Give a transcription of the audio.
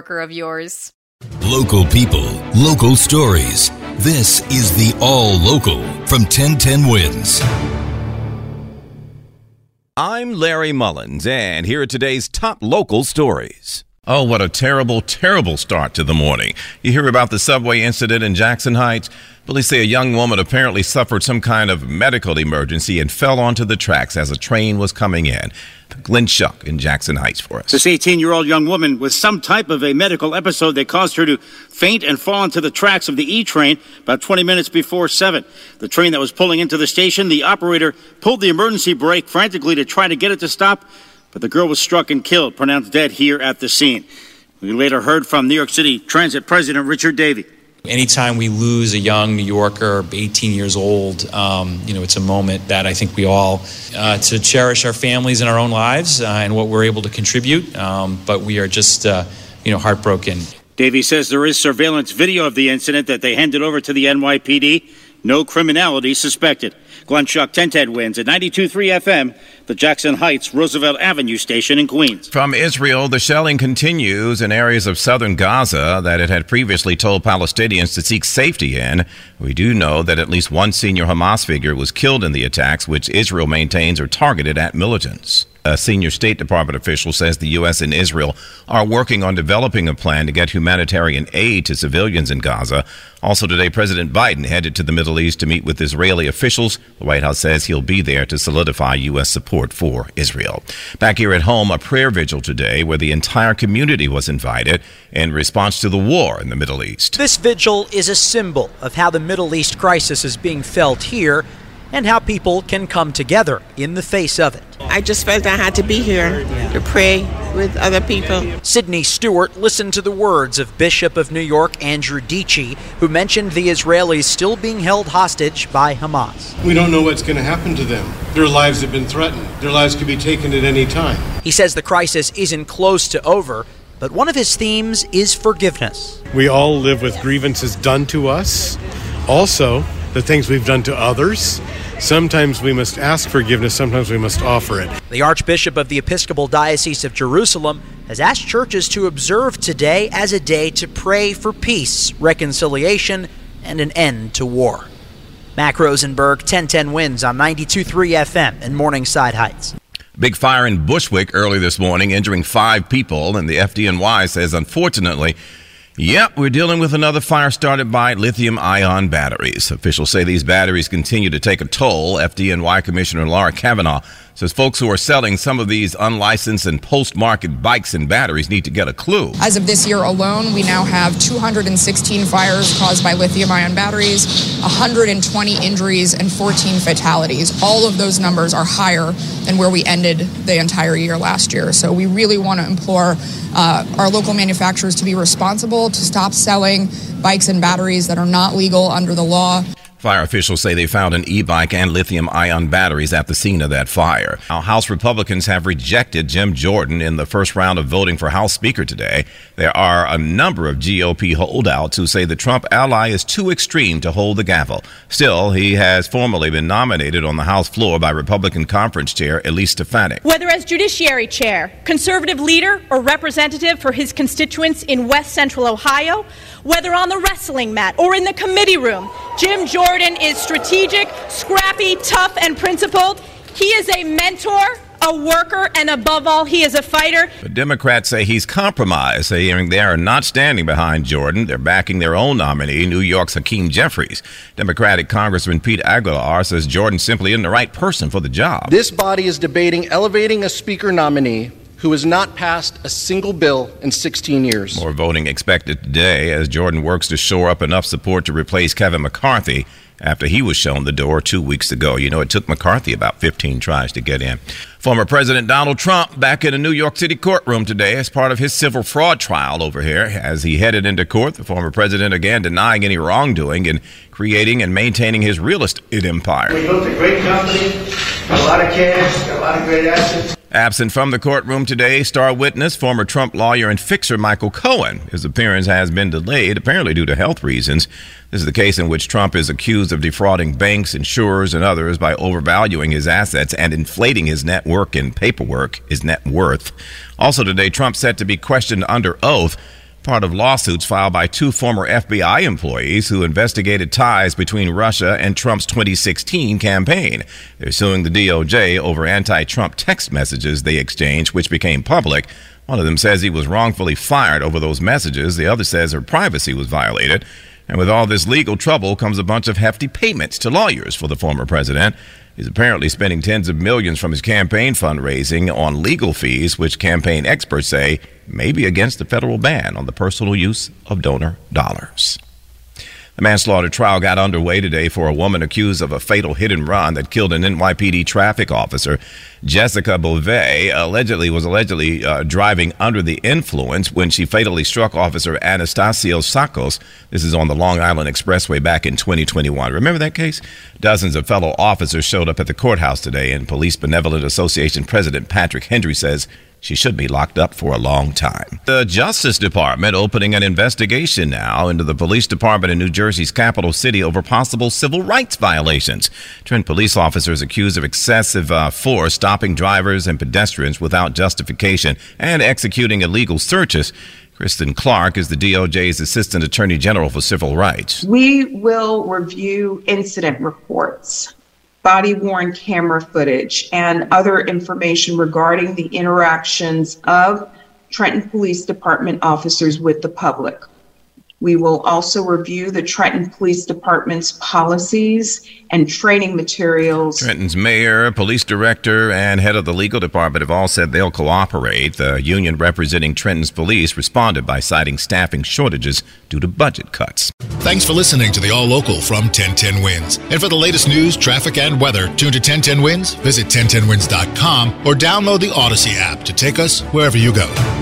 of yours. Local people, local stories. This is the All Local from 1010 Wins. I'm Larry Mullins, and here are today's top local stories. Oh, what a terrible, terrible start to the morning. You hear about the subway incident in Jackson Heights? Police say a young woman apparently suffered some kind of medical emergency and fell onto the tracks as a train was coming in. Glenn Schuck in Jackson Heights for us. This 18 year old young woman with some type of a medical episode that caused her to faint and fall onto the tracks of the E train about 20 minutes before 7. The train that was pulling into the station, the operator pulled the emergency brake frantically to try to get it to stop, but the girl was struck and killed, pronounced dead here at the scene. We later heard from New York City Transit President Richard Davey. Anytime we lose a young New Yorker, 18 years old, um, you know, it's a moment that I think we all uh, to cherish our families and our own lives uh, and what we're able to contribute. Um, but we are just, uh, you know, heartbroken. Davey says there is surveillance video of the incident that they handed over to the NYPD. No criminality suspected. Glenn Schuck 1010 wins at 92.3 FM, the Jackson Heights Roosevelt Avenue station in Queens. From Israel, the shelling continues in areas of southern Gaza that it had previously told Palestinians to seek safety in. We do know that at least one senior Hamas figure was killed in the attacks, which Israel maintains are targeted at militants. A senior State Department official says the U.S. and Israel are working on developing a plan to get humanitarian aid to civilians in Gaza. Also today, President Biden headed to the Middle East to meet with Israeli officials. The White House says he'll be there to solidify U.S. support for Israel. Back here at home, a prayer vigil today where the entire community was invited in response to the war in the Middle East. This vigil is a symbol of how the Middle East crisis is being felt here and how people can come together in the face of it. I just felt I had to be here to pray with other people. Sydney Stewart listened to the words of Bishop of New York Andrew Dietsche, who mentioned the Israelis still being held hostage by Hamas. We don't know what's going to happen to them. Their lives have been threatened. Their lives could be taken at any time. He says the crisis isn't close to over, but one of his themes is forgiveness. We all live with grievances done to us. Also, the things we've done to others. Sometimes we must ask forgiveness, sometimes we must offer it. The Archbishop of the Episcopal Diocese of Jerusalem has asked churches to observe today as a day to pray for peace, reconciliation, and an end to war. Mac Rosenberg, 1010 wins on 92.3 FM in Morningside Heights. Big fire in Bushwick early this morning, injuring five people, and the FDNY says, unfortunately, Yep, we're dealing with another fire started by lithium ion batteries. Officials say these batteries continue to take a toll. FDNY Commissioner Laura Kavanagh says folks who are selling some of these unlicensed and post market bikes and batteries need to get a clue. As of this year alone, we now have 216 fires caused by lithium ion batteries, 120 injuries, and 14 fatalities. All of those numbers are higher than where we ended the entire year last year. So we really want to implore uh, our local manufacturers to be responsible, to stop selling bikes and batteries that are not legal under the law. Fire officials say they found an e bike and lithium ion batteries at the scene of that fire. Now, House Republicans have rejected Jim Jordan in the first round of voting for House Speaker today. There are a number of GOP holdouts who say the Trump ally is too extreme to hold the gavel. Still, he has formally been nominated on the House floor by Republican Conference Chair Elise Stefanik. Whether as Judiciary Chair, conservative leader, or representative for his constituents in West Central Ohio, whether on the wrestling mat or in the committee room, Jim Jordan is strategic, scrappy, tough, and principled. He is a mentor, a worker, and above all, he is a fighter. But Democrats say he's compromised, saying they are not standing behind Jordan. They're backing their own nominee, New York's Hakeem Jeffries. Democratic Congressman Pete Aguilar says Jordan simply isn't the right person for the job. This body is debating elevating a speaker nominee who has not passed a single bill in 16 years. More voting expected today as Jordan works to shore up enough support to replace Kevin McCarthy after he was shown the door two weeks ago. You know, it took McCarthy about 15 tries to get in. Former President Donald Trump back in a New York City courtroom today as part of his civil fraud trial over here. As he headed into court, the former president again denying any wrongdoing in creating and maintaining his real estate empire. We built a great company, got a lot of cash, got a lot of great assets. Absent from the courtroom today, star witness, former Trump lawyer and fixer Michael Cohen. His appearance has been delayed, apparently due to health reasons. This is the case in which Trump is accused of defrauding banks, insurers, and others by overvaluing his assets and inflating his net worth and paperwork, his net worth. Also today, Trump set to be questioned under oath part of lawsuits filed by two former FBI employees who investigated ties between Russia and Trump's 2016 campaign. They're suing the DOJ over anti Trump text messages they exchanged, which became public. One of them says he was wrongfully fired over those messages, the other says her privacy was violated. And with all this legal trouble comes a bunch of hefty payments to lawyers for the former president. He's apparently spending tens of millions from his campaign fundraising on legal fees, which campaign experts say may be against the federal ban on the personal use of donor dollars. The manslaughter trial got underway today for a woman accused of a fatal hit and run that killed an NYPD traffic officer. Jessica Beauvais allegedly was allegedly uh, driving under the influence when she fatally struck Officer Anastasios Tsakos. This is on the Long Island Expressway back in 2021. Remember that case? Dozens of fellow officers showed up at the courthouse today, and Police Benevolent Association President Patrick Hendry says she should be locked up for a long time. The Justice Department opening an investigation now into the police department in New Jersey's capital city over possible civil rights violations. Trent police officers accused of excessive uh, force stopping drivers and pedestrians without justification and executing illegal searches. Kristen Clarke is the DOJ's Assistant Attorney General for Civil Rights. We will review incident reports body worn camera footage, and other information regarding the interactions of Trenton Police Department officers with the public. We will also review the Trenton Police Department's policies and training materials. Trenton's mayor, police director, and head of the legal department have all said they'll cooperate. The union representing Trenton's police responded by citing staffing shortages due to budget cuts. Thanks for listening to the All Local from 1010 Wins. And for the latest news, traffic, and weather, tune to 1010 Wins, visit 1010wins.com, or download the Odyssey app to take us wherever you go.